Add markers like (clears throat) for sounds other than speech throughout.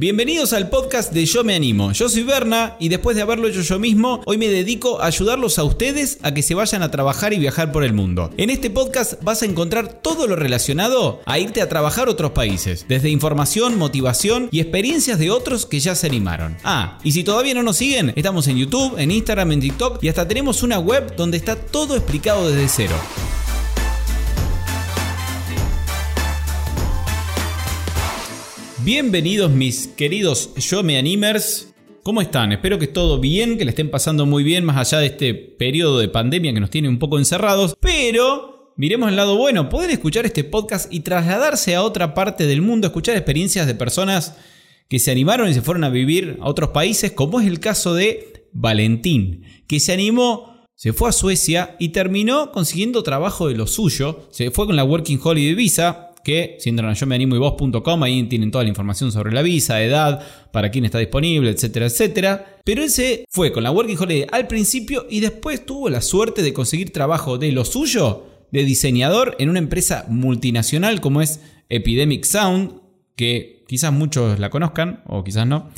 Bienvenidos al podcast de Yo Me Animo. Yo soy Berna y después de haberlo hecho yo mismo, hoy me dedico a ayudarlos a ustedes a que se vayan a trabajar y viajar por el mundo. En este podcast vas a encontrar todo lo relacionado a irte a trabajar a otros países, desde información, motivación y experiencias de otros que ya se animaron. Ah, y si todavía no nos siguen, estamos en YouTube, en Instagram, en TikTok y hasta tenemos una web donde está todo explicado desde cero. Bienvenidos mis queridos Yo Me Animers. ¿Cómo están? Espero que todo bien, que le estén pasando muy bien más allá de este periodo de pandemia que nos tiene un poco encerrados. Pero miremos el lado bueno, poder escuchar este podcast y trasladarse a otra parte del mundo, escuchar experiencias de personas que se animaron y se fueron a vivir a otros países, como es el caso de Valentín, que se animó, se fue a Suecia y terminó consiguiendo trabajo de lo suyo. Se fue con la Working Holiday Visa, que si entran a yo me animo y vos.com, ahí tienen toda la información sobre la visa, edad, para quién está disponible, etcétera, etcétera. Pero ese fue con la Working Holiday al principio y después tuvo la suerte de conseguir trabajo de lo suyo, de diseñador en una empresa multinacional como es Epidemic Sound, que quizás muchos la conozcan o quizás no.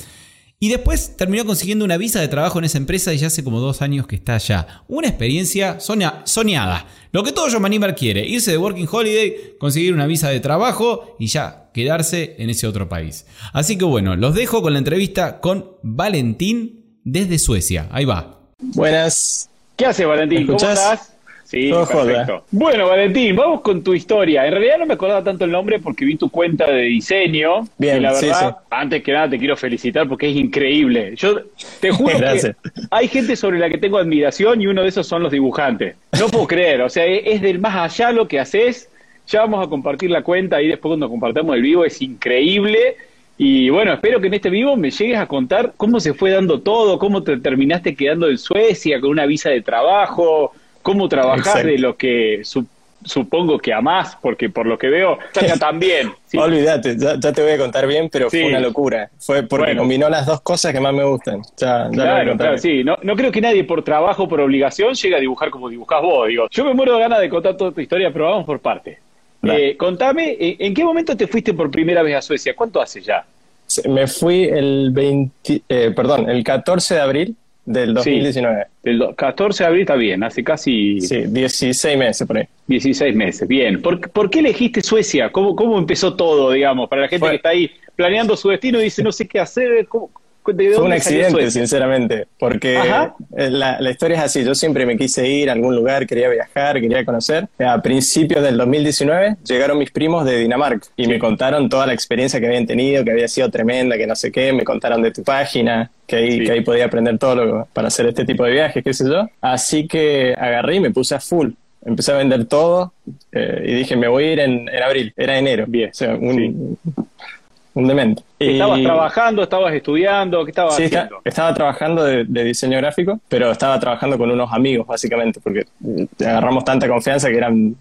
Y después terminó consiguiendo una visa de trabajo en esa empresa y ya hace como dos años que está allá. Una experiencia soñada. Lo que todo John quiere, irse de Working Holiday, conseguir una visa de trabajo y ya quedarse en ese otro país. Así que bueno, los dejo con la entrevista con Valentín desde Suecia. Ahí va. Buenas. ¿Qué hace Valentín? ¿Cómo estás? Sí, perfecto. Bueno, Valentín, vamos con tu historia. En realidad no me acordaba tanto el nombre porque vi tu cuenta de diseño. Bien, y la verdad, antes que nada te quiero felicitar porque es increíble. Yo te (laughs) juro que hay gente sobre la que tengo admiración y uno de esos son los dibujantes. No puedo creer, o sea, es del más allá lo que haces. Ya vamos a compartir la cuenta y después cuando compartamos el vivo es increíble. Y bueno, espero que en este vivo me llegues a contar cómo se fue dando todo, cómo te terminaste quedando en Suecia con una visa de trabajo, cómo trabajar de lo que supongo que amás, porque por lo que veo, salga tan bien. Olvídate, ya, te voy a contar bien, pero fue una locura. Fue porque combinó las dos cosas que más me gustan. claro, claro, sí. No, no, creo que nadie por trabajo, por obligación, llegue a dibujar como dibujás vos. Digo, yo me muero de ganas de contar toda tu historia, pero vamos por parte. Eh, contame, ¿en qué momento te fuiste por primera vez a Suecia? ¿Cuánto hace ya? Me fui el 20, eh, perdón, el 14 de abril del 2019. el 14 de abril está bien, hace casi... Sí, 16 meses por ahí. 16 meses, bien. ¿Por, ¿por qué elegiste Suecia? ¿Cómo, ¿Cómo empezó todo, digamos? Para la gente que está ahí planeando su destino y dice, no sé qué hacer, ¿cómo, fue un accidente, sinceramente, porque eh, la, historia es así. Yo siempre me quise ir a algún lugar, quería viajar, quería conocer. A principios del 2019 llegaron mis primos de Dinamarca y me contaron toda la experiencia que habían tenido, que había sido tremenda, que no sé qué. Me contaron de tu página, que ahí, que ahí podía aprender todo lo, para hacer este tipo de viajes, qué sé yo. Así que agarré y me puse a full empecé a vender todo eh, y dije, me voy a ir en, abril, era enero. Bien. O sea, un, un demente. ¿Estabas trabajando, estabas estudiando? ¿Qué estabas sí, estaba trabajando de, diseño gráfico, pero estaba trabajando con unos amigos, básicamente, porque agarramos tanta confianza que eran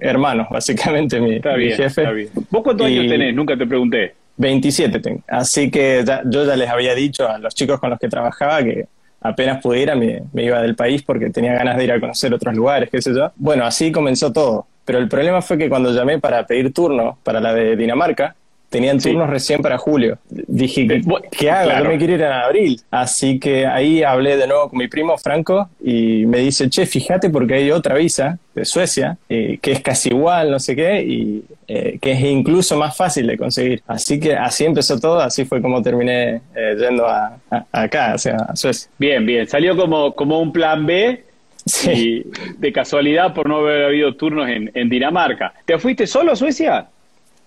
hermanos, básicamente, mi, jefe. Está bien. ¿Vos cuántos años tenés? Nunca te pregunté. 27 tengo. Así que yo ya les había dicho a los chicos con los que trabajaba que apenas pudiera me, me iba del país porque tenía ganas de ir a conocer otros lugares, qué sé yo. Bueno, así comenzó todo. Pero el problema fue que cuando llamé para pedir turno para la de Dinamarca, Tenían turnos recién para julio. Dije, ¿qué, hago? Yo me quiero ir en abril. Así que ahí hablé de nuevo con mi primo Franco y me dice, che, fíjate porque hay otra visa de Suecia eh, que es casi igual, no sé qué, y eh, que es incluso más fácil de conseguir. Así que así empezó todo, así fue como terminé eh, yendo a, acá, o sea, a Suecia. Bien, bien. Salió como, como un plan B Sí. de casualidad por no haber habido turnos en, en, Dinamarca. ¿Te fuiste solo a Suecia?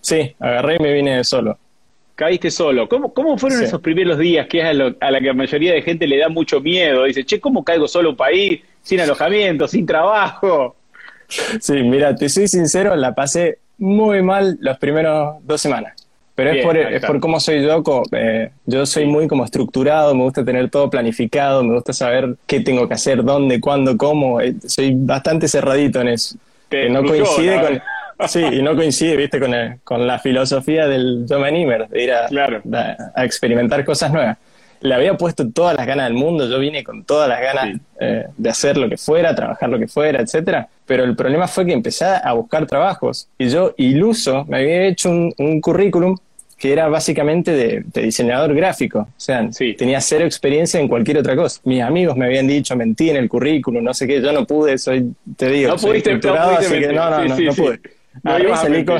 Sí, agarré y me vine solo. Caíste solo. ¿Cómo, cómo fueron esos primeros días que es a, la que la mayoría de gente le da mucho miedo? Dice, che, ¿cómo caigo solo a un país sin alojamiento, sin trabajo? Sí, mira, te soy sincero, la pasé muy mal los primeros dos semanas. Pero es, por, es por cómo soy yo. Eh, yo soy muy como estructurado, me gusta tener todo planificado, me gusta saber qué tengo que hacer, dónde, cuándo, cómo. Eh, soy bastante cerradito en eso. Que no coincide con Sí, y no coincide, viste, con, con la filosofía del John Animer, de ir a, a, experimentar cosas nuevas. Le había puesto todas las ganas del mundo, yo vine con todas las ganas eh, de hacer lo que fuera, trabajar lo que fuera, etcétera. Pero el problema fue que empecé a buscar trabajos y yo, iluso, me había hecho un, currículum que era básicamente de, diseñador gráfico. O sea, tenía cero experiencia en cualquier otra cosa. Mis amigos me habían dicho, mentí en el currículum, no sé qué, yo no pude, soy, te digo, no soy pudiste, no así que no, no, no, no pude. Salí, con,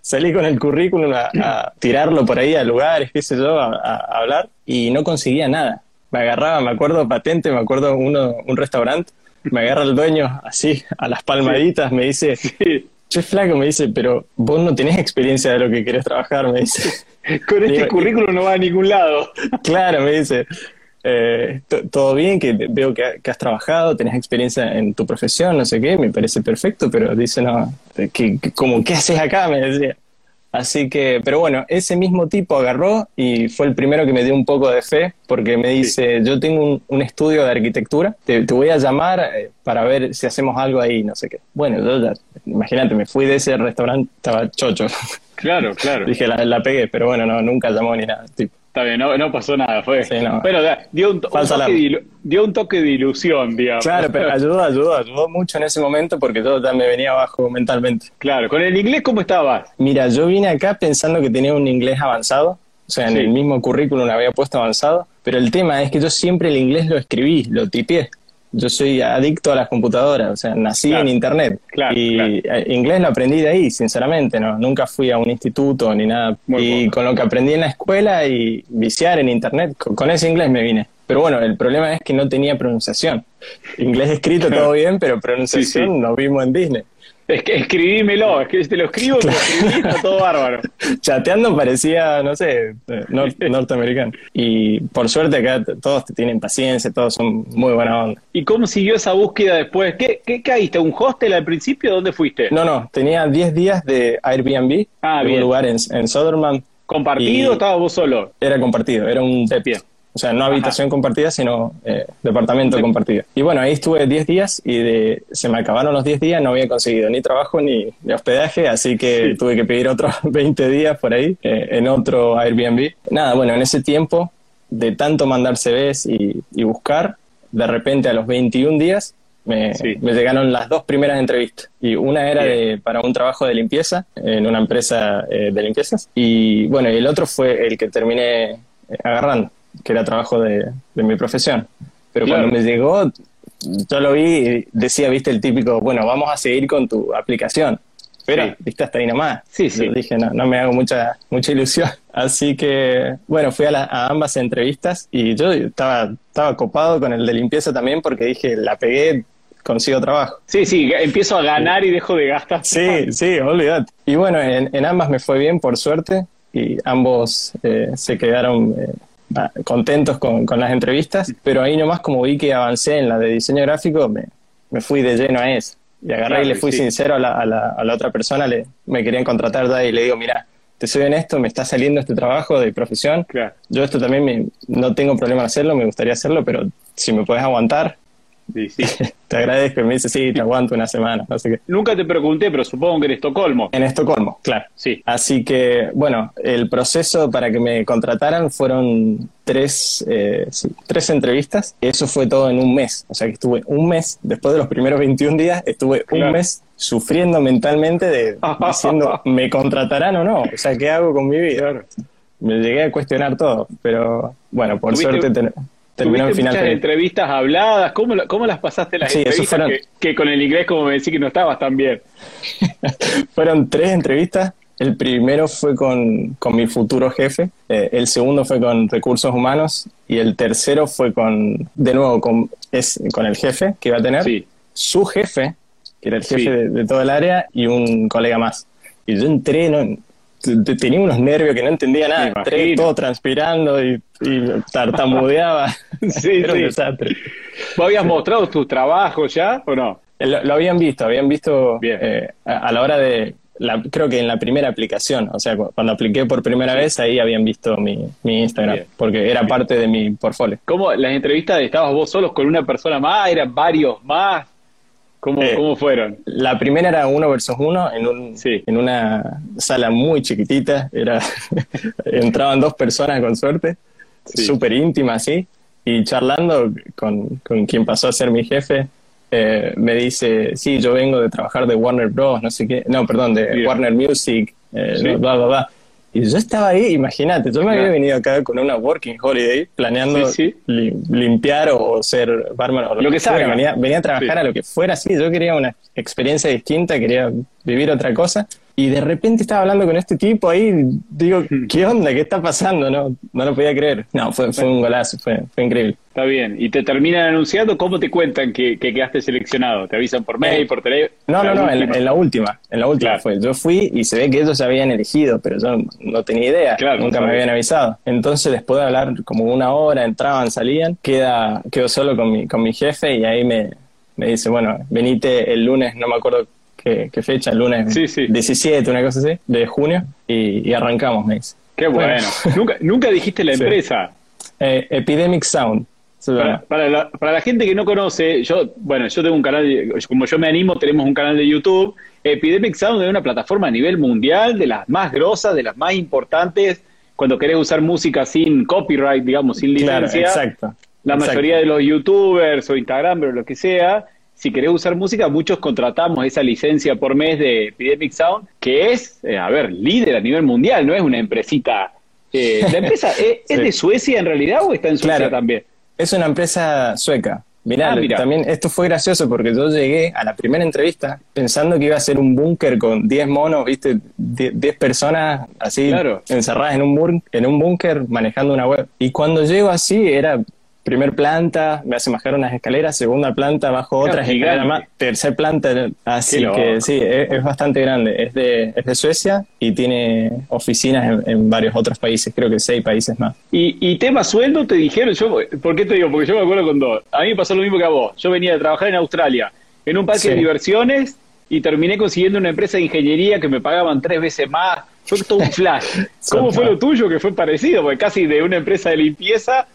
salí con el currículum a, tirarlo por ahí a lugares, qué sé yo, a, hablar, y no conseguía nada. Me agarraba, me acuerdo patente, me acuerdo uno, un restaurante, me agarra el dueño así, a las palmaditas, me dice, Che flaco, me dice, pero vos no tenés experiencia de lo que querés trabajar, me dice. Con este currículum no va a ningún lado. Claro, me dice. Eh, todo bien, que veo que, has trabajado, tenés experiencia en tu profesión, no sé qué, me parece perfecto, pero dice, no, que, como, ¿qué haces acá? Me decía. Así que, pero bueno, ese mismo tipo agarró y fue el primero que me dio un poco de fe porque me dice, yo tengo un, estudio de arquitectura, te, voy a llamar eh, para ver si hacemos algo ahí, no sé qué. Bueno, yo imagínate, me fui de ese restaurante, estaba chocho. Claro, claro. (laughs) Dije, la, la, pegué, pero bueno, no, nunca llamó ni nada. Tipo. Está bien, no, pasó nada, fue. Pero dio un, toque de, ilusión, digamos. Claro, pero (laughs) ayudó, ayudó, ayudó mucho en ese momento porque todo ya me venía abajo mentalmente. Claro, ¿con el inglés cómo estabas? Mira, yo vine acá pensando que tenía un inglés avanzado, o sea, en el mismo currículum había puesto avanzado, pero el tema es que yo siempre el inglés lo escribí, lo tipié yo soy adicto a las computadoras, o sea, nací en Internet. y eh, inglés lo aprendí de ahí, sinceramente, ¿no? Nunca fui a un instituto ni nada. y con lo que aprendí en la escuela y viciar en Internet, con, ese inglés me vine. Pero bueno, el problema es que no tenía pronunciación. Inglés escrito todo (laughs) bien, pero pronunciación nos vimos en Disney. Es que escribímelo, es que te lo escribo, te lo escribí, está todo bárbaro. (laughs) Chateando parecía, no sé, (laughs) norteamericano. Y por suerte acá todos tienen paciencia, todos son muy buena onda. ¿Y cómo siguió esa búsqueda después? ¿Qué, qué caíste? ¿Un hostel al principio? ¿Dónde fuiste? No, no, tenía 10 días de Airbnb ah, en un lugar en, en Soderman. ¿Compartido o estabas vos solo? Era compartido, era un de pie. O sea, no habitación compartida, sino eh, departamento compartido. Y bueno, ahí estuve 10 días y de, se me acabaron los 10 días, no había conseguido ni trabajo ni, hospedaje, así que tuve que pedir otros (laughs) 20 días por ahí eh, en otro Airbnb. Nada, bueno, en ese tiempo de tanto mandar CVs y, y buscar, de repente a los 21 días me, me, llegaron las dos primeras entrevistas. Y una era de, para un trabajo de limpieza en una empresa eh, de limpiezas. Y bueno, y el otro fue el que terminé agarrando que era trabajo de, mi profesión. Pero cuando me llegó, yo lo vi y decía, viste, el típico, bueno, vamos a seguir con tu aplicación. Pero, viste, hasta ahí nomás. Sí, sí. dije, no, no me hago mucha, mucha ilusión. (laughs) Así que, bueno, fui a, ambas entrevistas y yo estaba, estaba copado con el de limpieza también porque dije, la pegué, consigo trabajo. Sí, sí, empiezo a ganar y dejo de gastar. Sí, sí, olvídate. Y bueno, en, ambas me fue bien, por suerte, y ambos eh, se quedaron eh, contentos con, las entrevistas, pero ahí nomás como vi que avancé en la de diseño gráfico, me, me fui de lleno a eso. Y agarré y le fui sincero a la, a, la, a la, otra persona, le, me querían contratar ya y le digo, mira, te soy honesto, me está saliendo este trabajo de profesión. Yo esto también me, no tengo problema en hacerlo, me gustaría hacerlo, pero si me puedes aguantar, Sí, sí. (laughs) te agradezco. Y me dice, sí, te aguanto una semana. Nunca te pregunté, pero supongo que en Estocolmo. En Estocolmo, claro. Sí. Así que, bueno, el proceso para que me contrataran fueron tres, eh, tres entrevistas. Eso fue todo en un mes. O sea que estuve un mes, después de los primeros 21 días, estuve un mes sufriendo mentalmente de (laughs) diciendo, ¿me contratarán o no? O sea, ¿qué hago con mi vida? Me llegué a cuestionar todo, pero bueno, por suerte terminó el final. Muchas entrevistas habladas, ¿cómo, cómo las pasaste las entrevistas? Que, con el inglés, como me decís, que no estabas tan bien. (laughs) fueron tres entrevistas. El primero fue con, con mi futuro jefe, eh, el segundo fue con recursos humanos y el tercero fue con, de nuevo, con, es, con el jefe que iba a tener, su jefe, que era el jefe de, de, todo el área, y un colega más. Y yo entré, no, tenía unos nervios que no entendía nada, todo transpirando y, tartamudeaba. (laughs) sí, sí. ¿Vos habías mostrado tus trabajos ya o no? Eh, lo, habían visto, habían visto eh, a, la hora de, creo que en la primera aplicación, o sea, cuando apliqué por primera vez, ahí habían visto mi, Instagram, porque era parte de mi portfolio. ¿Cómo las entrevistas estabas vos solos con una persona más? ¿Eran varios más? Eh, ¿Cómo, fueron? La primera era uno versus uno en, un, en una sala muy chiquitita. Era, (laughs) entraban dos personas con suerte, súper íntima así. Y charlando con, con, quien pasó a ser mi jefe, eh, me dice, sí, yo vengo de trabajar de Warner Bros., no sé qué, no, perdón, de Warner Music, eh, bla, bla, bla. Y yo estaba ahí, imagínate, yo me había venido acá con una working holiday planeando limpiar o, ser barman o lo, que, sea. Venía, venía, a trabajar a lo que fuera así. Yo quería una experiencia distinta, quería vivir otra cosa. Y de repente estaba hablando con este tipo ahí, digo, (laughs) ¿qué onda? ¿Qué está pasando? No, no lo podía creer. No, fue, fue un golazo, fue, fue increíble. Está bien. ¿Y te terminan anunciando? ¿Cómo te cuentan que, quedaste seleccionado? ¿Te avisan por mail, por teléfono? No, no, no, en, la última. En la última fue. Yo fui y se ve que ellos se habían elegido, pero yo no tenía idea. Claro, Nunca me habían avisado. Entonces, después de hablar como una hora, entraban, salían, queda, quedo solo con mi, con mi jefe y ahí me, me dice, bueno, venite el lunes, no me acuerdo qué, fecha, el lunes 17, una cosa así, de junio, y, arrancamos, me dice. Qué bueno. (laughs) ¿Nunca, nunca dijiste la empresa. Eh, Epidemic Sound. Para, la, para, la, gente que no conoce, yo, bueno, yo tengo un canal, como yo me animo, tenemos un canal de YouTube. Epidemic Sound es una plataforma a nivel mundial, de las más grosas, de las más importantes, cuando querés usar música sin copyright, digamos, sin licencia. exacto. La mayoría de los youtubers o Instagramers o lo que sea, si querés usar música, muchos contratamos esa licencia por mes de Epidemic Sound, que es, eh, a ver, líder a nivel mundial, no es una empresita. Eh, (laughs) ¿La empresa es, de Suecia en realidad o está en Suecia también? Es una empresa sueca. Mirá, ah, también esto fue gracioso porque yo llegué a la primera entrevista pensando que iba a ser un búnker con 10 monos, viste, 10 personas así encerradas en un, en un búnker manejando una web. Y cuando llego así era primer planta, me hace bajar unas escaleras, segunda planta, bajo otras escaleras más, tercer planta, así que sí, es, bastante grande. Es de, es de Suecia y tiene oficinas en, varios otros países, creo que seis países más. Y, y tema sueldo, te dijeron, yo, ¿por qué te digo? Porque yo me acuerdo cuando, a mí me pasó lo mismo que a vos, yo venía de trabajar en Australia, en un parque de diversiones, y terminé consiguiendo una empresa de ingeniería que me pagaban tres veces más. Fue todo un flash. (laughs) ¿Cómo fue lo tuyo que fue parecido? Porque casi de una empresa de limpieza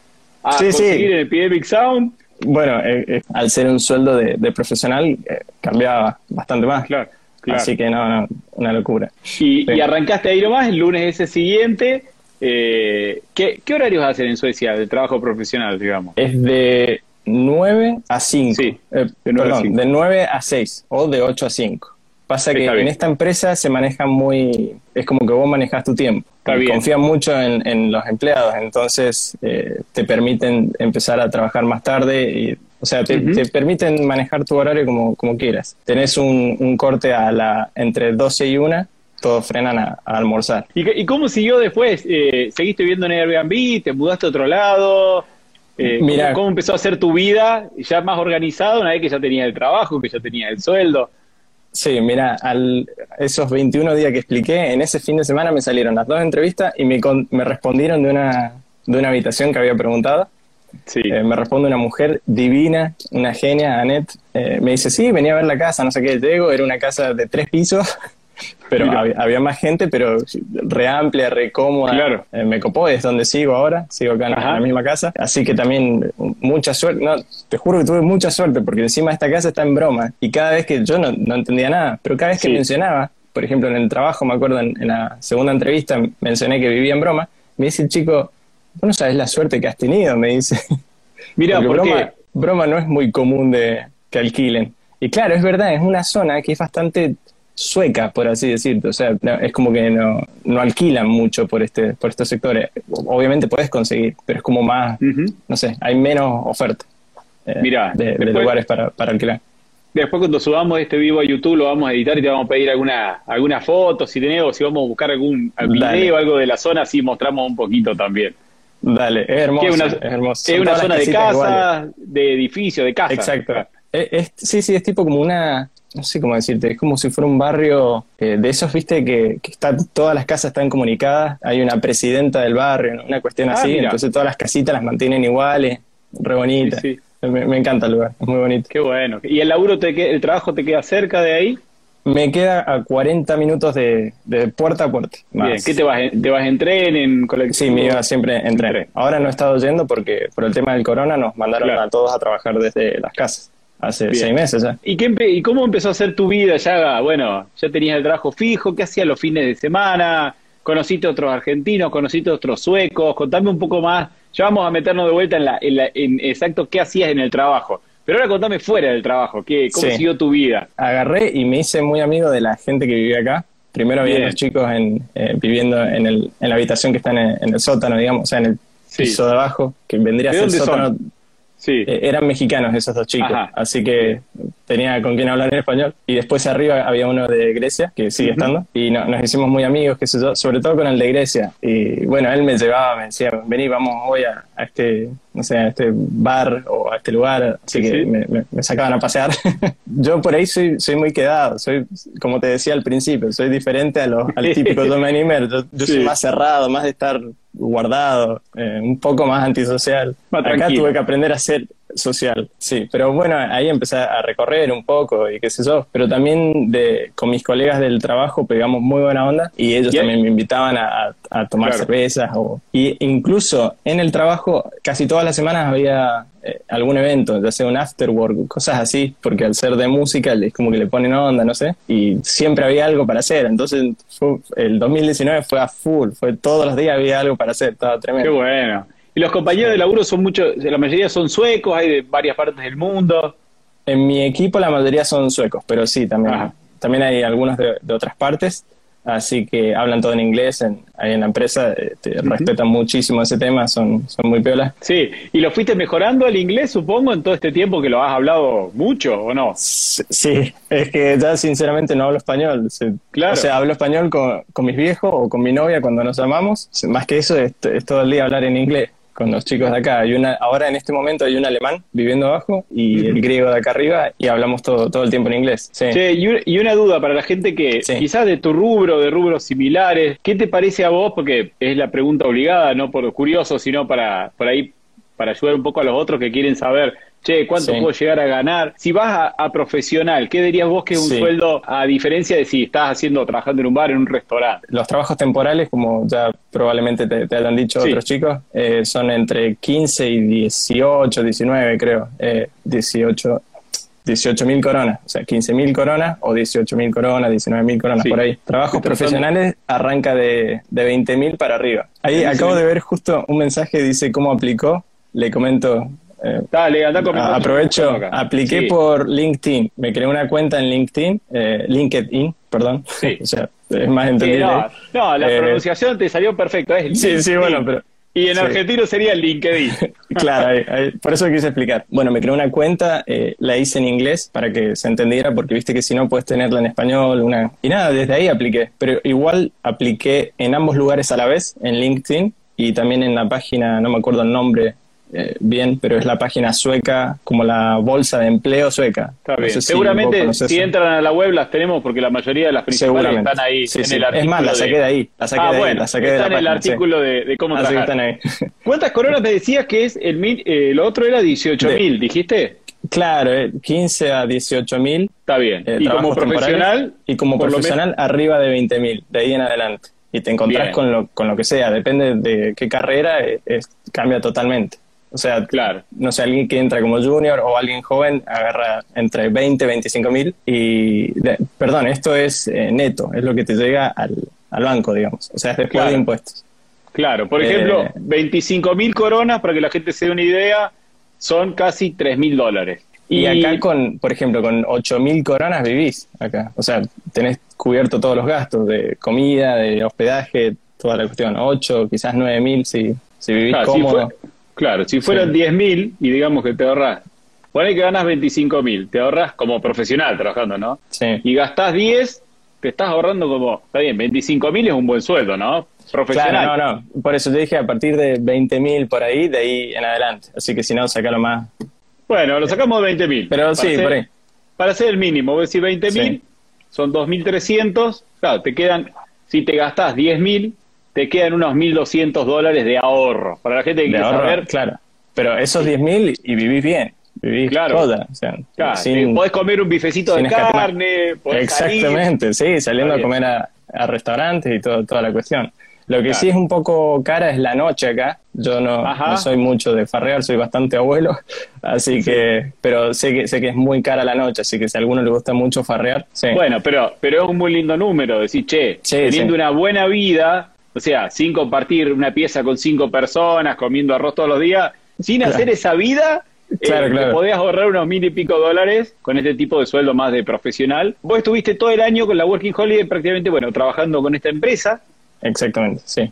a sí, conseguir en Epidemic Sound. Bueno, eh, eh, al ser un sueldo de, profesional, eh, cambiaba bastante más. Claro, Así que no, una locura. Y, y, arrancaste ahí nomás el lunes ese siguiente. ¿qué, ¿Qué horarios hacen en Suecia de trabajo profesional, digamos? Es de 9 a 5. Sí, de 9 perdón, de 9 a 6 o de 8 a 5. Pasa que en esta empresa se maneja muy, es como que vos manejas tu tiempo. Confían mucho en, los empleados, entonces eh, te permiten empezar a trabajar más tarde y o sea, te, permiten manejar tu horario como, como quieras. Tenés un, corte a la entre 12 y 1, todos frenan a, almorzar. ¿Y, cómo siguió después? Eh, ¿Seguiste viendo en Airbnb? ¿Te mudaste a otro lado? Eh, Mira, ¿cómo, empezó a ser tu vida ya más organizada una vez que ya tenía el trabajo, que ya tenía el sueldo? Sí, mira, al, esos 21 días que expliqué, en ese fin de semana me salieron las dos entrevistas y me, me respondieron de una, de una habitación que había preguntado. Sí. Eh, me responde una mujer divina, una genia, Annette. Eh, me dice, sí, venía a ver la casa, no sé qué. Llego, era una casa de tres pisos (laughs) pero había, más gente, pero re amplia, re cómoda. Claro. Eh, me copó, es donde sigo ahora, sigo acá en, la misma casa. Así que también mucha suerte, no, te juro que tuve mucha suerte, porque encima esta casa está en broma. Y cada vez que yo no, no entendía nada, pero cada vez que mencionaba, por ejemplo en el trabajo, me acuerdo en, la segunda entrevista, mencioné que vivía en broma, me dice el chico, vos no sabes la suerte que has tenido, me dice. (laughs) Mira, porque broma, broma no es muy común de que alquilen. Y claro, es verdad, es una zona que es bastante sueca, por así decirte. O sea, es como que no, no, alquilan mucho por, este, por estos sectores. Obviamente puedes conseguir, pero es como más, no sé, hay menos oferta eh, de, lugares para, para, alquilar. Después cuando subamos este vivo a YouTube lo vamos a editar y te vamos a pedir alguna, alguna foto, si tenés, o si vamos a buscar algún video, algo de la zona, así mostramos un poquito también. Dale, es hermoso. Es una, es, hermoso. es una zona de casa, de edificio, de casa. Exacto. sí, sí, es tipo como una, no sé cómo decirte, es como si fuera un barrio eh, de esos, viste, que, que está, todas las casas están comunicadas, hay una presidenta del barrio, una cuestión ah, así, entonces todas las casitas las mantienen iguales, re bonitas. Me, encanta el lugar, es muy bonito. Qué bueno. ¿Y el laburo, te, el trabajo te queda cerca de ahí? Me queda a 40 minutos de, puerta a puerta. Bien, ¿qué te vas, te vas en tren, en colectivo? Sí, me iba siempre en tren. Ahora no he estado yendo porque por el tema del corona nos mandaron a todos a trabajar desde las casas hace seis meses ya. ¿Y, qué ¿Y cómo empezó a ser tu vida? Ya, bueno, ya tenías el trabajo fijo, ¿qué hacías los fines de semana? ¿Conociste otros argentinos? ¿Conociste otros suecos? Contame un poco más. Ya vamos a meternos de vuelta en, la, en, exacto qué hacías en el trabajo. Pero ahora contame fuera del trabajo, ¿qué, ¿cómo siguió tu vida? Agarré y me hice muy amigo de la gente que vivía acá, Primero había los chicos en, eh, viviendo en, el, en la habitación que está en el, sótano, digamos, o sea, en el piso de abajo, que vendría a ser el sótano. Sí. Eh, eran mexicanos esos dos chicos, así que tenía con quien hablar en español. Y después arriba había uno de Grecia, que sigue estando, y nos hicimos muy amigos, qué sé yo, sobre todo con el de Grecia. Y bueno, él me llevaba, me decía, vení, vamos hoy a, este, no sé, a este bar o a este lugar, así que Me, sacaban a pasear. (laughs) yo por ahí soy, soy muy quedado, soy, como te decía al principio, soy diferente a los, al típico Tom Yo, yo soy más cerrado, más de estar guardado, eh, un poco más antisocial. Acá tuve que aprender a ser social, sí, pero bueno, ahí empecé a recorrer un poco y qué sé yo, pero también de, con mis colegas del trabajo pegamos muy buena onda y ellos también me invitaban a, tomar cervezas o, y incluso en el trabajo casi todas las semanas había eh, algún evento, ya sea un afterwork, cosas así, porque al ser de música es como que le ponen onda, no sé, y siempre había algo para hacer, entonces el 2019 fue a full, fue todos los días había algo para hacer, estaba tremendo. Qué bueno. Y los compañeros de laburo son muchos, la mayoría son suecos, hay de varias partes del mundo. En mi equipo la mayoría son suecos, pero sí, también, también hay algunos de, otras partes, así que hablan todo en inglés en, ahí en la empresa, te respetan muchísimo ese tema, son, son muy piolas. Sí, ¿y lo fuiste mejorando el inglés, supongo, en todo este tiempo que lo has hablado mucho o no? Sí, (laughs) es que ya sinceramente no hablo español. Claro. O sea, hablo español con, con mis viejos o con mi novia cuando nos llamamos, más que eso es todo el día hablar en inglés con los chicos de acá. Hay una, ahora en este momento hay un alemán viviendo abajo y el griego de acá arriba y hablamos todo, todo el tiempo en inglés. Sí. y, una duda para la gente que quizás de tu rubro, de rubros similares, ¿qué te parece a vos? Porque es la pregunta obligada, no por curioso, sino para, por ahí para ayudar un poco a los otros que quieren saber che, ¿cuánto puedo llegar a ganar? Si vas a, profesional, ¿qué dirías vos que es un sueldo a diferencia de si estás haciendo, trabajando en un bar, en un restaurante? Los trabajos temporales, como ya probablemente te, te hayan dicho otros chicos, eh, son entre 15 y 18, 19 creo, eh, 18 18 mil coronas, o sea, 15 mil coronas o 18 mil coronas, 19 mil coronas por ahí. Trabajos profesionales arranca de, de 20 mil para arriba. Ahí acabo de ver justo un mensaje, dice cómo aplicó. Le comento eh, Dale, anda con Aprovecho, apliqué por LinkedIn, me creé una cuenta en LinkedIn, eh, LinkedIn, perdón. (laughs) o sea, es más entendible. no, la eh, pronunciación te salió perfecto. sí, sí, bueno, pero. Y en argentino sería LinkedIn. (laughs) claro, por eso quise explicar. Bueno, me creé una cuenta, la hice en inglés para que se entendiera, porque viste que si no puedes tenerla en español, una... Y nada, desde ahí apliqué. Pero igual apliqué en ambos lugares a la vez, en LinkedIn y también en la página, no me acuerdo el nombre, eh, bien, pero es la página sueca, como la bolsa de empleo sueca. Seguramente si, entran a la web las tenemos porque la mayoría de las principales están ahí en el artículo. Es más, la saqué de, ahí. La saqué ah, de ahí, bueno, está en el artículo de, cómo trabajar. (laughs) ¿Cuántas coronas me decías que es el mil, eh, lo otro era 18 mil, dijiste? Claro, 15 eh, a 18 mil. Está bien. ¿Y como profesional? Y como profesional arriba de 20 mil, de ahí en adelante. Y te encontrás con lo, con lo que sea, depende de qué carrera, cambia totalmente. O sea, claro, no sé, alguien que entra como junior o alguien joven agarra entre 20 y 25 mil y, perdón, esto es eh, neto, es lo que te llega al, banco, digamos. O sea, es después de impuestos. Claro, por ejemplo, 25 eh, mil coronas, para que la gente se dé una idea, son casi 3 mil dólares. Y, acá con, por ejemplo, con 8 mil coronas vivís acá. O sea, tenés cubierto todos los gastos de comida, de hospedaje, toda la cuestión. 8, quizás 9 mil si, si vivís cómodo. Claro, si fueran 10.000 y digamos que te ahorras, pone que ganas 25.000, te ahorras como profesional trabajando, ¿no? Sí. Y gastás 10, te estás ahorrando como, está bien, 25.000 es un buen sueldo, ¿no? Profesional. Claro, no, no. Por eso te dije a partir de 20.000 por ahí, de ahí en adelante. Así que si no, sacalo más. Bueno, lo sacamos de 20.000. Pero sí, por ahí. Para hacer el mínimo, voy a decir 20.000, son 2.300, claro, te quedan, si te gastás 10.000, te quedan unos 1.200 dólares de ahorro. Para la gente que quiere saber. Claro, pero esos 10.000 y vivís bien. Vivís claro. toda. O sea, podés comer un bifecito de carne. Exactamente, sí, saliendo a comer a, restaurantes y todo, toda la cuestión. Lo que sí es un poco cara es la noche acá. Yo no, no, soy mucho de farrear, soy bastante abuelo, (laughs) así que, pero sé que sé que es muy cara la noche, así que si a alguno le gusta mucho farrear, sí. Bueno, pero pero es un muy lindo número, decir, che, teniendo una buena vida, o sea, sin compartir una pieza con cinco personas, comiendo arroz todos los días, sin hacer esa vida, claro, eh, claro. podías ahorrar unos mil y pico dólares con este tipo de sueldo más de profesional. Vos estuviste todo el año con la Working Holiday prácticamente, bueno, trabajando con esta empresa. Exactamente, sí.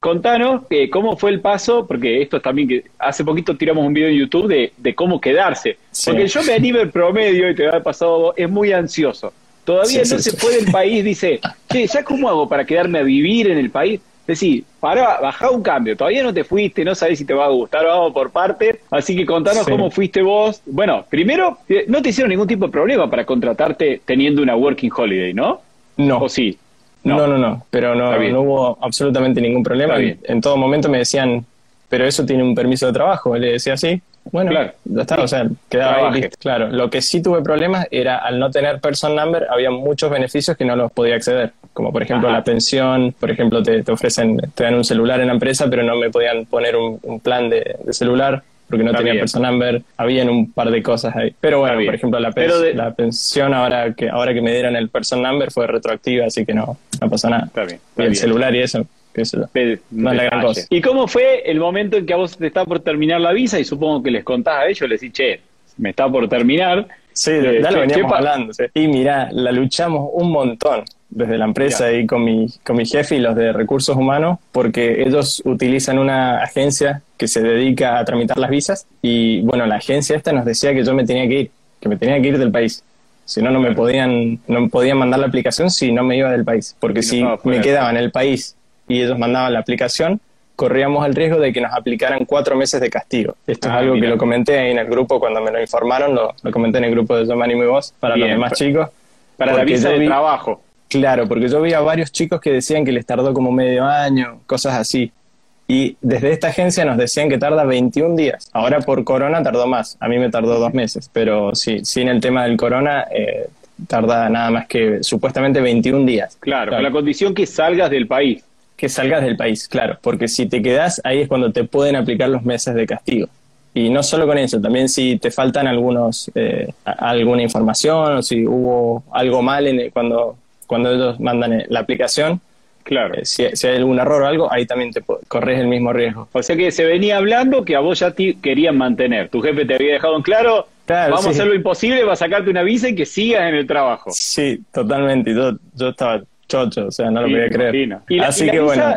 contanos eh, cómo fue el paso, porque esto también que hace poquito tiramos un video en YouTube de, de cómo quedarse. Porque yo me animo el promedio, y te ha pasado, es muy ansioso. Todavía no se fue del país, dice, che, ¿ya cómo hago para quedarme a vivir en el país? Decís, para, baja un cambio, todavía no te fuiste, no sabes si te va a gustar, vamos por parte. Así que contanos cómo fuiste vos. Bueno, primero, eh, no te hicieron ningún tipo de problema para contratarte teniendo una working holiday, ¿no? No. ¿O sí? No, no, no, pero no, no hubo absolutamente ningún problema. En todo momento me decían, pero eso tiene un permiso de trabajo. Le decía, sí, bueno, claro. ya está, o sea, quedaba ahí Claro, lo que sí tuve problemas era al no tener person number, había muchos beneficios que no los podía acceder, como por ejemplo la pensión, por ejemplo te, ofrecen, te dan un celular en la empresa, pero no me podían poner un, plan de, celular porque no tenía person number, habían un par de cosas ahí. Pero bueno, por ejemplo, la, la pensión ahora que ahora que me dieron el person number fue retroactiva, así que no, no pasó nada. Está bien, y el celular y eso ¿Y cómo fue el momento en que a vos te está por terminar la visa? Y supongo que les contás a ellos, les decís, che, me está por terminar. Sí, eh, ya lo veníamos hablando. Y mira, la luchamos un montón desde la empresa y con mi, con mi jefe y los de recursos humanos, porque ellos utilizan una agencia que se dedica a tramitar las visas. Y bueno, la agencia esta nos decía que yo me tenía que ir, que me tenía que ir del país. Si no, no me podían, no podían mandar la aplicación si no me iba del país. Porque si me quedaba en el país y ellos mandaban la aplicación, corríamos el riesgo de que nos aplicaran cuatro meses de castigo. Esto es ah, algo que lo comenté ahí en el grupo cuando me lo informaron, lo, comenté en el grupo de Yo y mi voz para los demás chicos. Para la visa de trabajo. Claro, porque yo vi a varios chicos que decían que les tardó como medio año, cosas así. Y desde esta agencia nos decían que tarda 21 días. Ahora por corona tardó más. A mí me tardó dos meses. Pero sí, sin el tema del corona, eh, tarda nada más que supuestamente 21 días. Claro, con la condición que salgas del país que salgas del país, claro, porque si te quedas ahí es cuando te pueden aplicar los meses de castigo. Y no solo con eso, también si te faltan algunos eh, alguna información o si hubo algo mal en cuando, cuando ellos mandan la aplicación, Claro. Eh, si, hay algún error o algo, ahí también te corres el mismo riesgo. O sea que se venía hablando que a vos ya te querían mantener. Tu jefe te había dejado en claro, vamos a hacer lo imposible para sacarte una visa y que sigas en el trabajo. Sí, totalmente. Yo, yo estaba chocho, o sea, no lo podía creer. Así que bueno.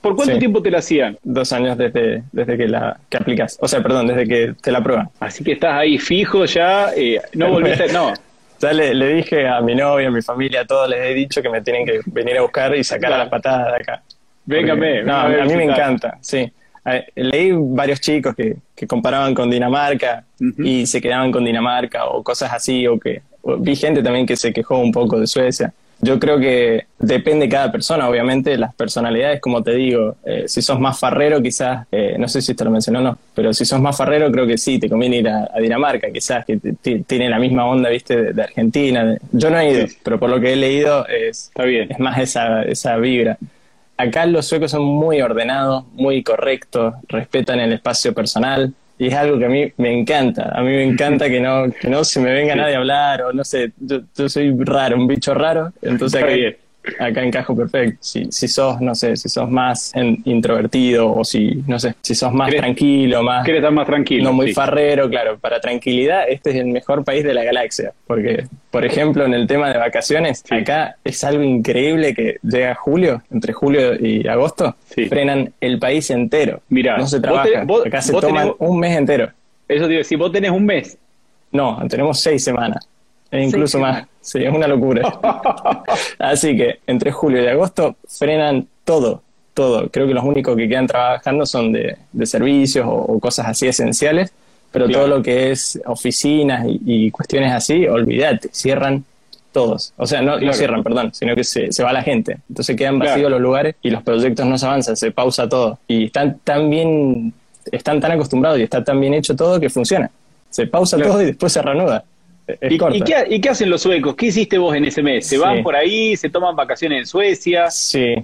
¿Por cuánto tiempo te la hacían? Dos años desde, desde que la que aplicas. O sea, perdón, desde que te la prueban. Así que estás ahí fijo ya, eh, no (laughs) volviste, no. Ya le, dije a mi novia, a mi familia, a todos les he dicho que me tienen que venir a buscar y sacar a las patadas de acá. Véngame. No, a, mí me encanta, sí. Leí varios chicos que, que comparaban con Dinamarca y se quedaban con Dinamarca o cosas así, o que vi gente también que se quejó un poco de Suecia. Yo creo que depende de cada persona, obviamente, las personalidades, como te digo, eh, si sos más farrero, quizás, eh, no sé si te lo mencionó o no, pero si sos más farrero, creo que sí, te conviene ir a, Dinamarca, quizás, que tiene la misma onda, viste, de, Argentina. Yo no he ido, pero por lo que he leído es, Está bien. es más esa, esa vibra. Acá los suecos son muy ordenados, muy correctos, respetan el espacio personal y es algo que a mí me encanta. A mí me encanta que no, que no se me venga nadie a hablar o no sé, yo, yo soy raro, un bicho raro, entonces acá encajo perfecto. Si, si sos, no sé, si sos más introvertido o si, no sé, si sos más tranquilo, más... Quieres estar más tranquilo. No muy farrero, claro. Para tranquilidad, este es el mejor país de la galaxia. Porque, por ejemplo, en el tema de vacaciones, acá es algo increíble que llega julio, entre julio y agosto, frenan el país entero. Mira, no se trabaja. acá se toman un mes entero. Eso digo, si vos tenés un mes. No, tenemos seis semanas. E incluso más. Sí, es una locura. (laughs) Así que entre julio y agosto frenan todo, todo. Creo que los únicos que quedan trabajando son de, servicios o, cosas así esenciales, pero todo lo que es oficinas y, cuestiones así, olvídate, cierran todos. O sea, no, cierran, perdón, sino que se, va la gente. Entonces quedan vacíos los lugares y los proyectos no se avanzan, se pausa todo. Y están tan bien, están tan acostumbrados y está tan bien hecho todo que funciona. Se pausa todo y después se reanuda. ¿Y, qué, hacen los suecos? ¿Qué hiciste vos en ese mes? ¿Se van por ahí? ¿Se toman vacaciones en Suecia? Sí.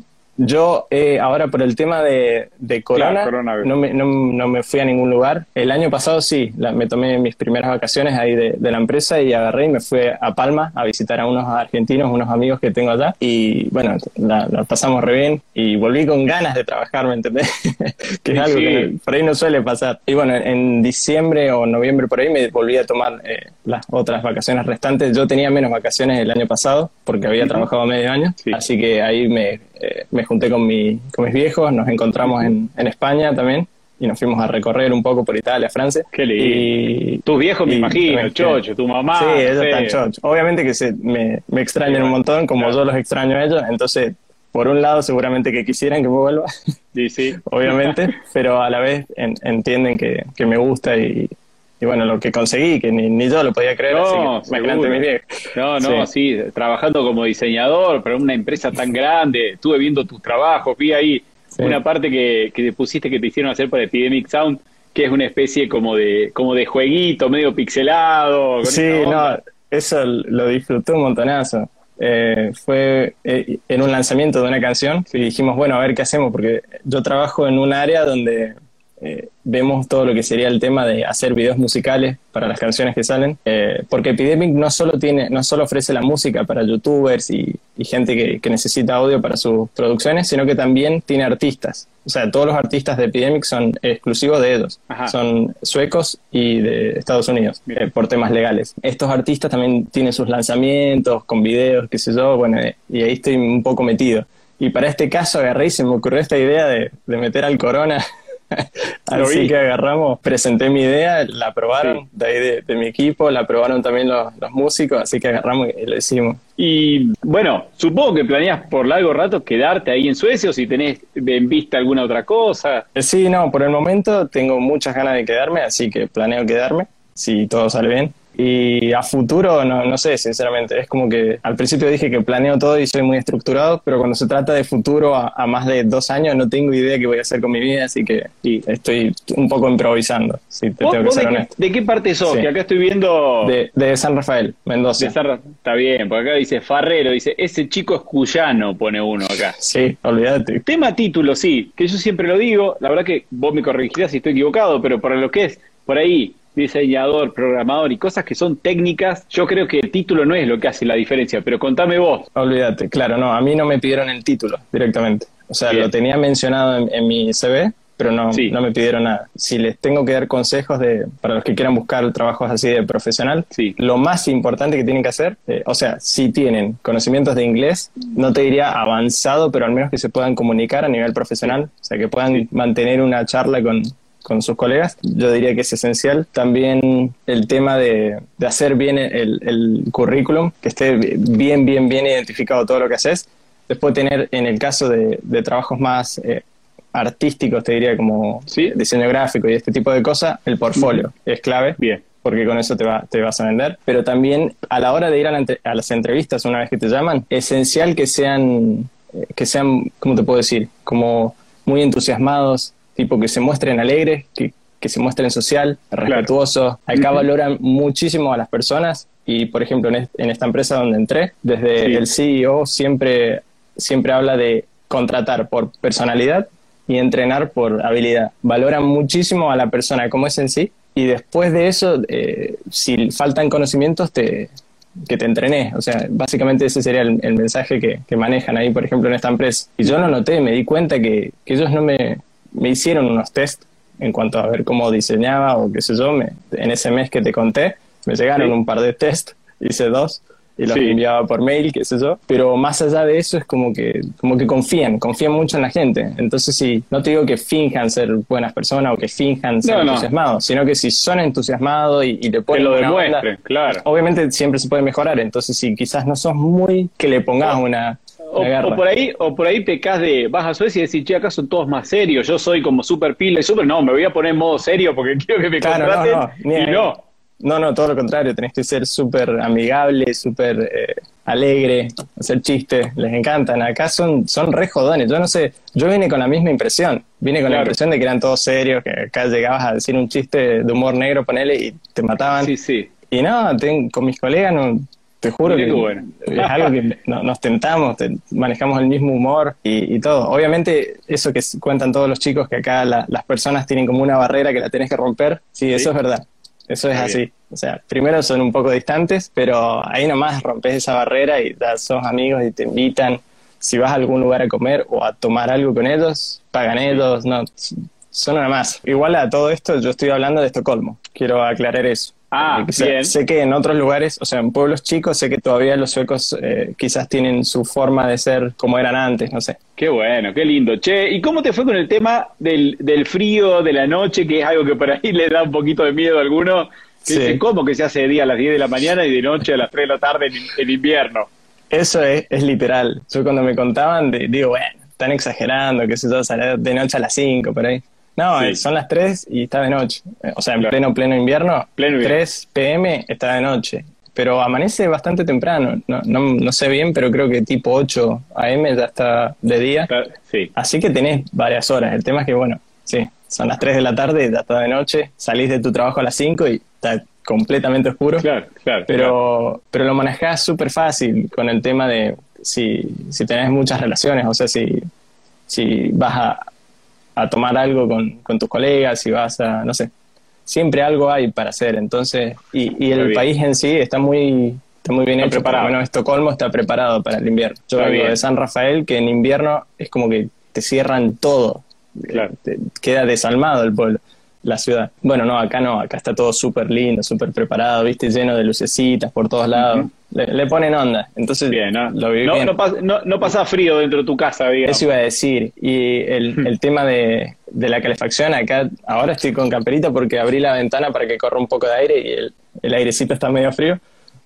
Yo eh, ahora por el tema de, corona, no, me, no, me, fui a ningún lugar. El año pasado sí, me tomé mis primeras vacaciones ahí de, la empresa y agarré y me fui a Palma a visitar a unos argentinos, unos amigos que tengo allá. Y bueno, la, pasamos re bien y volví con ganas de trabajar, ¿me entendés? (laughs) que es algo que por ahí no suele pasar. Y bueno, en diciembre o noviembre por ahí me volví a tomar eh, las otras vacaciones restantes. Yo tenía menos vacaciones el año pasado porque había trabajado medio año, así que ahí me, eh, me junté con, mi, con mis viejos, nos encontramos en, en, España también y nos fuimos a recorrer un poco por Italia, Francia. Qué lindo. Y, tus viejos, me imagino, Chocho, tu mamá. Sí, ellos están chocho. Obviamente que se, me, me extrañan un montón, como yo los extraño a ellos, entonces por un lado seguramente que quisieran que me vuelva, sí, sí. (laughs) obviamente, pero a la vez entienden que, que, me gusta y, y bueno, lo que conseguí, que ni, yo lo podía creer, no, No, no, sí. trabajando como diseñador para una empresa tan (laughs) grande, estuve viendo tus trabajos, vi ahí una parte que, que pusiste que te hicieron hacer para Epidemic Sound, que es una especie como de, como de jueguito, medio pixelado. sí, no, eso lo disfruté un montonazo. Eh, fue eh, en un lanzamiento de una canción y dijimos, bueno, a ver qué hacemos, porque yo trabajo en un área donde eh, vemos todo lo que sería el tema de hacer videos musicales para las canciones que salen, eh, porque Epidemic no solo, tiene, no solo ofrece la música para youtubers y, gente que, necesita audio para sus producciones, sino que también tiene artistas. O sea, todos los artistas de Epidemic son exclusivos de ellos, son suecos y de Estados Unidos, eh, por temas legales. Estos artistas también tienen sus lanzamientos con videos, qué sé yo, bueno, y ahí estoy un poco metido. Y para este caso agarré y se me ocurrió esta idea de, de meter al Corona (laughs) Así que agarramos, presenté mi idea, la aprobaron de ahí de, mi equipo, la aprobaron también los, músicos, así que agarramos y lo hicimos. Y bueno, supongo que planeas por largo rato quedarte ahí en Suecia o si tenés en vista alguna otra cosa. Eh, sí, no, por el momento tengo muchas ganas de quedarme, así que planeo quedarme, si todo sale bien. Y a futuro, no, no sé, sinceramente. Es como que al principio dije que planeo todo y soy muy estructurado, pero cuando se trata de futuro a, más de dos años no tengo idea qué voy a hacer con mi vida, así que estoy un poco improvisando, si te tengo que ser de honesto. Qué, ¿De qué parte sos? Que acá estoy viendo... De, San Rafael, Mendoza. está bien, porque acá dice Farrero, dice, ese chico es cuyano, pone uno acá. Sí, olvídate. Tema título, sí, que yo siempre lo digo, la verdad que vos me corregirás si estoy equivocado, pero para lo que es, por ahí, diseñador, programador y cosas que son técnicas, yo creo que el título no es lo que hace la diferencia, pero contame vos. Olvídate, claro, no, a mí no me pidieron el título directamente. O sea, lo tenía mencionado en, mi CV, pero no, no me pidieron nada. Si les tengo que dar consejos de, para los que quieran buscar trabajos así de profesional, sí. lo más importante que tienen que hacer, eh, o sea, si tienen conocimientos de inglés, no te diría avanzado, pero al menos que se puedan comunicar a nivel profesional, o sea, que puedan mantener una charla con, con sus colegas, yo diría que es esencial. También el tema de, hacer bien el, currículum, que esté bien, bien, bien identificado todo lo que haces. Después tener, en el caso de, trabajos más eh, artísticos, te diría como diseño gráfico y este tipo de cosas, el portfolio es clave. Bien porque con eso te, va, te vas a vender, pero también a la hora de ir a, a, las entrevistas una vez que te llaman, esencial que sean, eh, que sean, ¿cómo te puedo decir? Como muy entusiasmados, tipo que se muestren alegres, que, se muestren social, respetuosos. Acá valoran muchísimo a las personas y, por ejemplo, en, esta empresa donde entré, desde el CEO siempre, siempre habla de contratar por personalidad y entrenar por habilidad. Valoran muchísimo a la persona como es en sí y después de eso, eh, si faltan conocimientos, te, que te entrené. O sea, básicamente ese sería el, mensaje que, que, manejan ahí, por ejemplo, en esta empresa. Y yo lo noté, me di cuenta que, que ellos no me, me hicieron unos test en cuanto a ver cómo diseñaba o qué sé yo. Me, en ese mes que te conté, me llegaron un par de test, hice dos y los enviaba por mail, qué sé yo. Pero más allá de eso es como que, como que confían, confían mucho en la gente. Entonces, sí, no te digo que finjan ser buenas personas o que finjan ser entusiasmados, sino que si son entusiasmados y, y te ponen. lo demuestren, claro. Obviamente siempre se puede mejorar. Entonces, si quizás no sos muy que le pongas una o, por ahí, o por ahí pecas de, vas a Suecia y decís, che, acá son todos más serios, yo soy como super pila y super, no, me voy a poner en modo serio porque (laughs) quiero que me contraten no, no, no. no. todo lo contrario, tenés que ser súper amigable, súper eh, alegre, hacer chistes, les encantan. Acá son, son re jodones, yo no sé, yo vine con la misma impresión, vine con la impresión de que eran todos serios, que acá llegabas a decir un chiste de humor negro, ponele, y te mataban. Sí, sí. Y no, con mis colegas no, Te juro que es algo que nos tentamos, manejamos el mismo humor y, todo. Obviamente, eso que cuentan todos los chicos, que acá las personas tienen como una barrera que la tenés que romper, sí, eso es verdad. Eso es así. O sea, primero son un poco distantes, pero ahí nomás rompes esa barrera y ya sos amigos y te invitan. Si vas a algún lugar a comer o a tomar algo con ellos, pagan ellos, no, son nada más. Igual a todo esto, yo estoy hablando de Estocolmo. Quiero aclarar eso. Ah, bien. Sé, que en otros lugares, o sea, en pueblos chicos, sé que todavía los suecos eh, quizás tienen su forma de ser como eran antes, no sé. Qué bueno, qué lindo. Che, ¿y cómo te fue con el tema del, del frío, de la noche, que es algo que por ahí (laughs) le da un poquito de miedo a alguno? Sí. ¿Cómo que se hace de día a las 10 de la mañana y de noche a las 3 de la tarde en, invierno? Eso es, es literal. Yo cuando me contaban, digo, bueno, están exagerando, que se yo, de noche a las 5, por ahí. No, son las 3 y está de noche. O sea, en pleno, pleno invierno, pleno 3 pm está de noche. Pero amanece bastante temprano. No, no, sé bien, pero creo que tipo 8 am ya está de día. Sí. Así que tenés varias horas. El tema es que, bueno, sí, son las 3 de la tarde, ya está de noche. Salís de tu trabajo a las 5 y está completamente oscuro. Claro, claro. Pero, pero lo manejás súper fácil con el tema de si, si tenés muchas relaciones. O sea, si, si vas a a tomar algo con, con, tus colegas y vas a, no sé, siempre algo hay para hacer. Entonces, y, y el país en sí está muy, está muy bien hecho. Preparado. Bueno, Estocolmo está preparado para el invierno. Yo vengo de San Rafael, que en invierno es como que te cierran todo. queda desalmado el pueblo la ciudad. Bueno, no, acá no, acá está todo súper lindo, súper preparado, viste, lleno de lucecitas por todos lados. le, ponen onda, entonces bien, ¿no? lo no, No, pasa frío dentro de tu casa, digamos. Eso iba a decir. Y el, el tema de, de, la calefacción, acá ahora estoy con camperita porque abrí la ventana para que corra un poco de aire y el, el airecito está medio frío.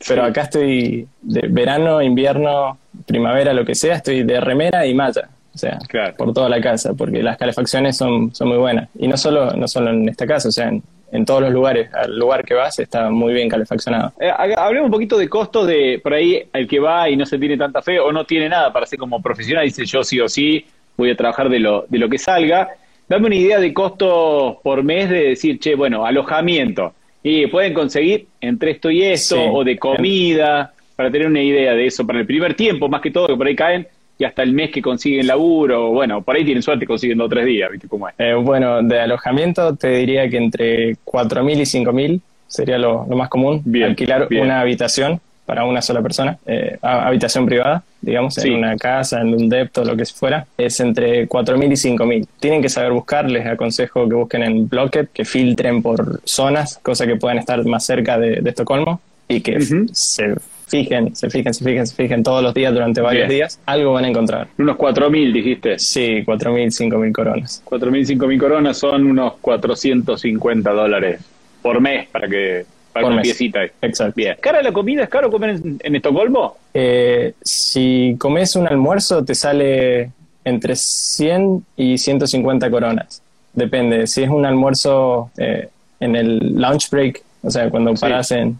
Pero acá estoy de verano, invierno, primavera, lo que sea, estoy de remera y malla o sea, por toda la casa, porque las calefacciones son, son muy buenas. Y no solo, no solo en esta casa, o sea, en, todos los lugares, al lugar que vas está muy bien calefaccionado. Eh, hablemos un poquito de costos de por ahí el que va y no se tiene tanta fe o no tiene nada para ser como profesional, dice yo sí o sí voy a trabajar de lo, de lo que salga. Dame una idea de costos por mes de decir, che, bueno, alojamiento. Y pueden conseguir entre esto y esto, o de comida, para tener una idea de eso, para el primer tiempo, más que todo, que por ahí caen y hasta el mes que consiguen laburo, bueno, por ahí tienen suerte consiguiendo tres días, ¿viste cómo es? Eh, bueno, de alojamiento te diría que entre 4.000 y 5.000 sería lo, más común. Alquilar una habitación para una sola persona, eh, habitación privada, digamos, en una casa, en un depto, lo que fuera, es entre 4.000 y 5.000. Tienen que saber buscar, les aconsejo que busquen en Blocket, que filtren por zonas, cosa que puedan estar más cerca de, Estocolmo y que se fijen, se fijen, se fijen, se fijen todos los días durante varios días, algo van a encontrar. Unos 4.000 dijiste. Sí, 4.000, 5.000 coronas. 4.000, 5.000 coronas son unos 450 dólares por mes para que para por piecita. Exacto. Bien. ¿Cara la comida? ¿Es caro comer en, Estocolmo? Eh, si comes un almuerzo te sale entre 100 y 150 coronas. Depende. Si es un almuerzo eh, en el lunch break, o sea, cuando paras en,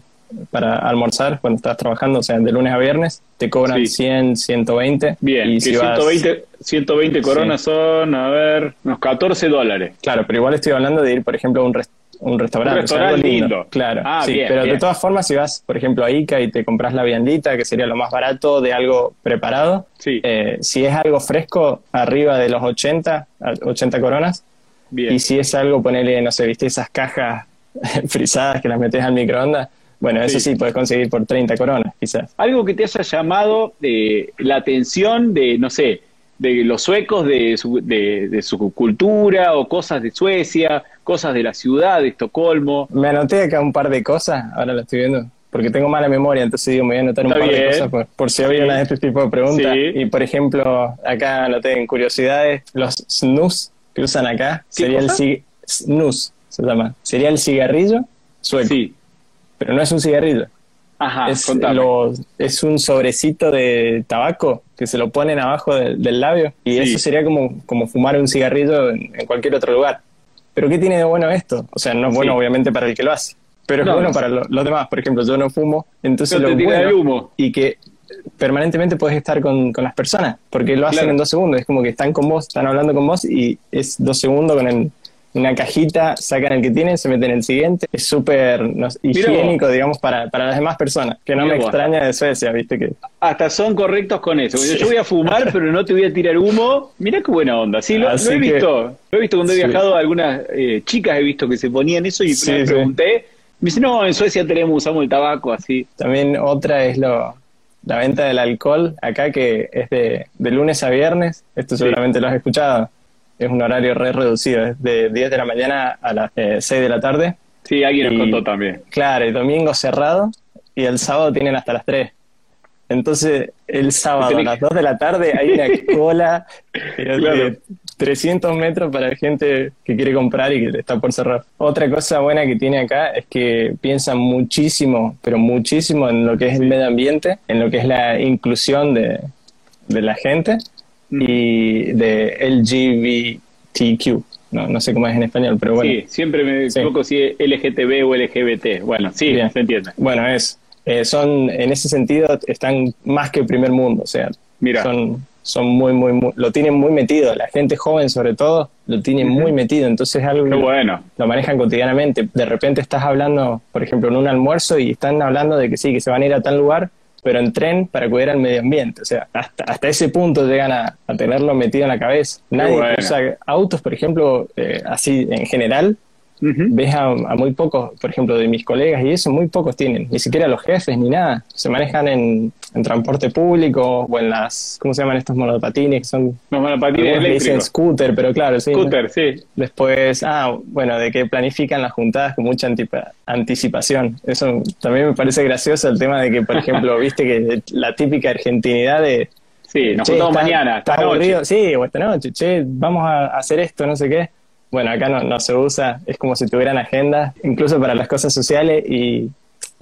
para almorzar cuando estás trabajando, o sea, de lunes a viernes, te cobran 100, 120. Bien, y 120, 120 coronas son, a ver, unos 14 dólares. Claro, pero igual estoy hablando de ir, por ejemplo, a un, un restaurante. Un restaurante lindo. Claro, ah, sí, pero de todas formas, si vas, por ejemplo, a Ica y te compras la viandita, que sería lo más barato de algo preparado, eh, si es algo fresco, arriba de los 80, 80 coronas. Bien. Y si es algo, ponele, no sé, viste esas cajas (laughs) frisadas que las metes al microondas, bueno, eso sí, puedes conseguir por 30 coronas, quizás. Algo que te haya llamado de la atención de, no sé, de los suecos, de su, de, su cultura o cosas de Suecia, cosas de la ciudad de Estocolmo. Me anoté acá un par de cosas, ahora lo estoy viendo, porque tengo mala memoria, entonces digo, me voy a anotar un par de cosas por, si había una de este tipo de preguntas. Y por ejemplo, acá anoté en curiosidades, los snus que usan acá, sería el snus, se llama, sería el cigarrillo sueco. Sí pero no es un cigarrillo. Ajá, es, es un sobrecito de tabaco que se lo ponen abajo del labio y eso sería como, como fumar un cigarrillo en, cualquier otro lugar. Pero ¿qué tiene de bueno esto? O sea, no es bueno obviamente para el que lo hace, pero es bueno para los demás. Por ejemplo, yo no fumo, entonces lo bueno humo. y que permanentemente puedes estar con, las personas, porque lo hacen en dos segundos, es como que están con vos, están hablando con vos y es dos segundos con el una cajita, sacan el que tienen, se meten en el siguiente. Es súper higiénico, digamos, para, para las demás personas, que no me extraña de Suecia, viste que... Hasta son correctos con eso. Yo voy a fumar, (laughs) pero no te voy a tirar humo. Mira qué buena onda. Sí, lo, he visto. Lo he visto cuando he viajado, algunas eh, chicas he visto que se ponían eso y me pregunté. Me dice, no, en Suecia tenemos, usamos el tabaco así. También otra es lo, la venta del alcohol acá que es de, de lunes a viernes. Esto seguramente lo has escuchado es un horario re reducido, es de 10 de la mañana a las 6 eh, de la tarde. Sí, alguien nos contó también. Claro, el domingo cerrado y el sábado tienen hasta las 3. Entonces, el sábado a las 2 de la tarde hay una (laughs) cola de 300 metros para la gente que quiere comprar y que está por cerrar. Otra cosa buena que tiene acá es que piensan muchísimo, pero muchísimo en lo que es el medio ambiente, en lo que es la inclusión de, de la gente y de LGBTQ. No, no sé cómo es en español, pero bueno. Sí, siempre me equivoco si es LGTB o LGBT. Bueno, sí, se entiende. Bueno, es. Eh, son, en ese sentido, están más que el primer mundo. O sea, Mira. son son muy, muy, lo tienen muy metido. La gente joven, sobre todo, lo tiene muy metido. Entonces es algo que bueno. lo manejan cotidianamente. De repente estás hablando, por ejemplo, en un almuerzo y están hablando de que sí, que se van a ir a tal lugar pero en tren para cuidar al medio ambiente. O sea, hasta, hasta ese punto llegan a, tenerlo metido en la cabeza. Nadie usa autos, por ejemplo, eh, así en general, Ves a, muy pocos, por ejemplo, de mis colegas y eso, muy pocos tienen, ni siquiera los jefes ni nada. Se manejan en, transporte público o en las, ¿cómo se llaman estos monopatines? Que son, los monopatines dicen scooter, pero claro, sí. Scooter, sí. Después, ah, bueno, de que planifican las juntadas con mucha anticipación. Eso también me parece gracioso el tema de que, por ejemplo, (laughs) viste que la típica argentinidad de... Sí, nos juntamos mañana, está aburrido, sí, o esta noche, che, vamos a hacer esto, no sé qué bueno, acá no, se usa, es como si tuvieran agenda, incluso para las cosas sociales, y,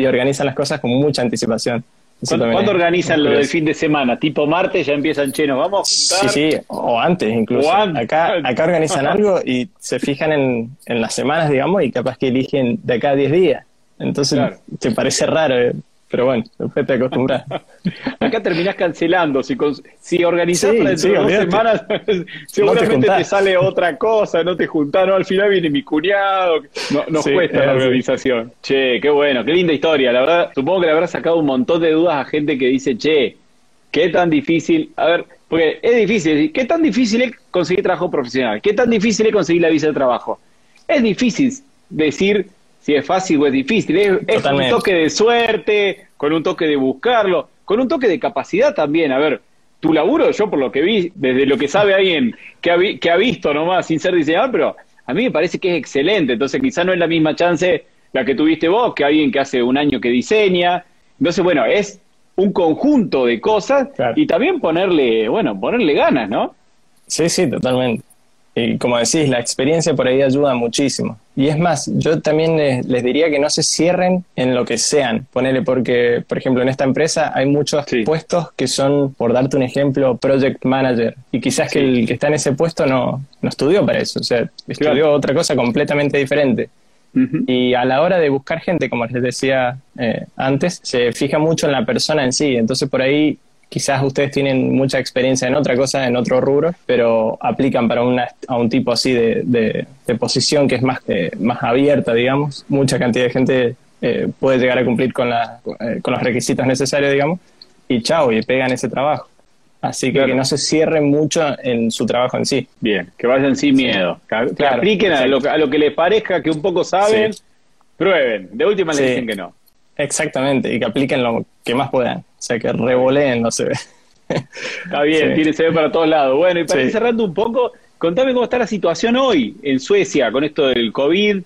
organizan las cosas con mucha anticipación. ¿Cuándo, organizan lo del fin de semana? Tipo martes ya empiezan chenos, vamos Sí, sí, o antes incluso. Acá, acá organizan algo y se fijan en, en, las semanas, digamos, y capaz que eligen de acá a 10 días. Entonces, te parece raro, eh, pero bueno, después te acostumbras. (laughs) Acá terminás cancelando. Si, si organizás para dentro de dos semanas, (laughs) seguramente te, sale otra cosa, no te juntaron. Al final viene mi cuñado. No, nos cuesta la organización. Che, qué bueno, qué linda historia. La verdad, supongo que le habrá sacado un montón de dudas a gente que dice, che, qué tan difícil. A ver, porque es difícil. ¿Qué tan difícil es conseguir trabajo profesional? ¿Qué tan difícil es conseguir la visa de trabajo? Es difícil decir si es fácil o es difícil. Es, un toque de suerte, con un toque de buscarlo, con un toque de capacidad también. A ver, tu laburo, yo por lo que vi, desde lo que sabe alguien que ha, que ha visto nomás, sin ser diseñador, pero a mí me parece que es excelente. Entonces, quizá no es la misma chance la que tuviste vos que alguien que hace un año que diseña. Entonces, bueno, es un conjunto de cosas y también ponerle, bueno, ponerle ganas, ¿no? Sí, sí, totalmente. Y como decís, la experiencia por ahí ayuda muchísimo. Y es más, yo también les, diría que no se cierren en lo que sean. Ponele porque, por ejemplo, en esta empresa hay muchos puestos que son, por darte un ejemplo, project manager. Y quizás que el que está en ese puesto no, no estudió para eso. O sea, estudió otra cosa completamente diferente. Y a la hora de buscar gente, como les decía eh, antes, se fija mucho en la persona en sí. Entonces por ahí quizás ustedes tienen mucha experiencia en otra cosa, en otro rubro, pero aplican para una, a un tipo así de, de, posición que es más, eh, más abierta, digamos. Mucha cantidad de gente eh, puede llegar a cumplir con, la, eh, con los requisitos necesarios, digamos, y chao, y pegan ese trabajo. Así que que no se cierren mucho en su trabajo en sí. Bien, que vayan sin miedo. Que, apliquen a lo, a lo, que les parezca que un poco saben, prueben. De última le dicen que no. Exactamente, y que apliquen lo que más puedan. O sea, que revoleen, no se ve. (laughs) Está bien, tiene, se ve para todos lados. Bueno, y para ir cerrando un poco, contame cómo está la situación hoy en Suecia con esto del COVID.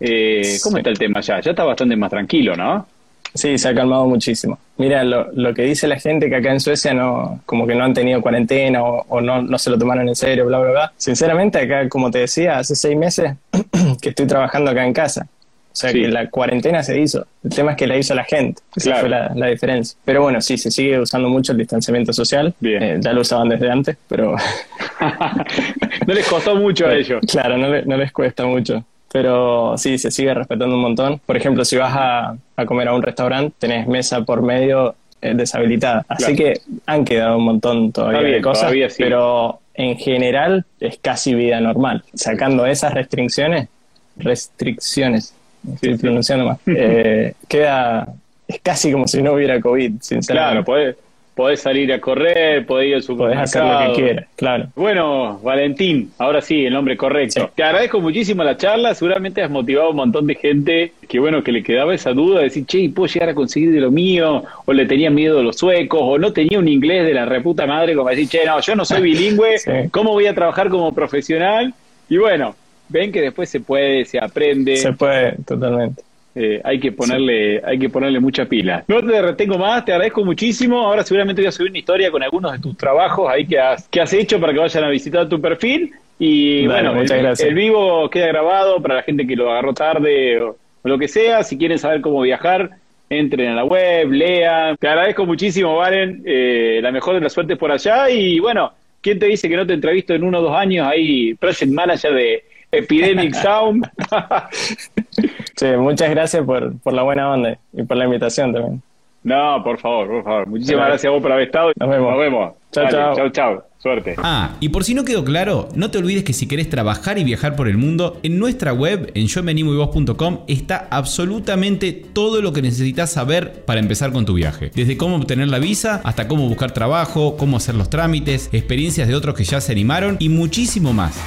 Eh, ¿Cómo está el tema ya? Ya está bastante más tranquilo, ¿no? Sí, se ha calmado muchísimo. Mira, lo, lo, que dice la gente que acá en Suecia no, como que no han tenido cuarentena o, o no, no, se lo tomaron en serio, bla, bla, bla. Sinceramente, acá, como te decía, hace seis meses (clears throat) que estoy trabajando acá en casa. O sea, que la cuarentena se hizo. El tema es que la hizo la gente. Esa fue la, diferencia. Pero bueno, sí, se sigue usando mucho el distanciamiento social. Eh, ya lo usaban desde antes, pero... (laughs) (laughs) no les costó mucho a ellos. Claro, no, no les cuesta mucho. Pero sí, se sigue respetando un montón. Por ejemplo, si vas a, a comer a un restaurante, tenés mesa por medio eh, deshabilitada. Así que han quedado un montón todavía de cosas, pero en general es casi vida normal. Sacando esas restricciones, restricciones, estoy pronunciando más, (laughs) eh, queda, es casi como si no hubiera COVID, sinceramente. Claro, puede podés salir a correr, podés ir al supermercado. Podés hacer lo que quieras, claro. Bueno, Valentín, ahora sí, el nombre correcto. Te agradezco muchísimo la charla, seguramente has motivado a un montón de gente que bueno, que le quedaba esa duda de decir, che, ¿puedo llegar a conseguir de lo mío? O le tenía miedo a los suecos, o no tenía un inglés de la reputa madre como decir, che, no, yo no soy bilingüe, (laughs) ¿cómo voy a trabajar como profesional? Y bueno, ven que después se puede, se aprende. Se puede, totalmente. Eh, hay que ponerle hay que ponerle mucha pila. No te retengo más, te agradezco muchísimo. Ahora seguramente voy a subir una historia con algunos de tus trabajos ahí que has, que has hecho para que vayan a visitar tu perfil. Y bueno, el, vivo queda grabado para la gente que lo agarró tarde o, lo que sea. Si quieren saber cómo viajar, entren a la web, lean. Te agradezco muchísimo, Valen. Eh, la mejor de las suertes por allá. Y bueno, ¿quién te dice que no te entrevisto en uno o dos años ahí, Project Manager de Epidemic Sound? (laughs) Sí, muchas gracias por, por la buena onda y por la invitación también. No, por favor, por favor. Muchísimas gracias a vos por haber estado. Nos vemos. Nos vemos. Chao, chao. Chao, chao. Suerte. Ah, y por si no quedó claro, no te olvides que si querés trabajar y viajar por el mundo, en nuestra web, en yomenimoyvos.com, está absolutamente todo lo que necesitas saber para empezar con tu viaje. Desde cómo obtener la visa, hasta cómo buscar trabajo, cómo hacer los trámites, experiencias de otros que ya se animaron y muchísimo más.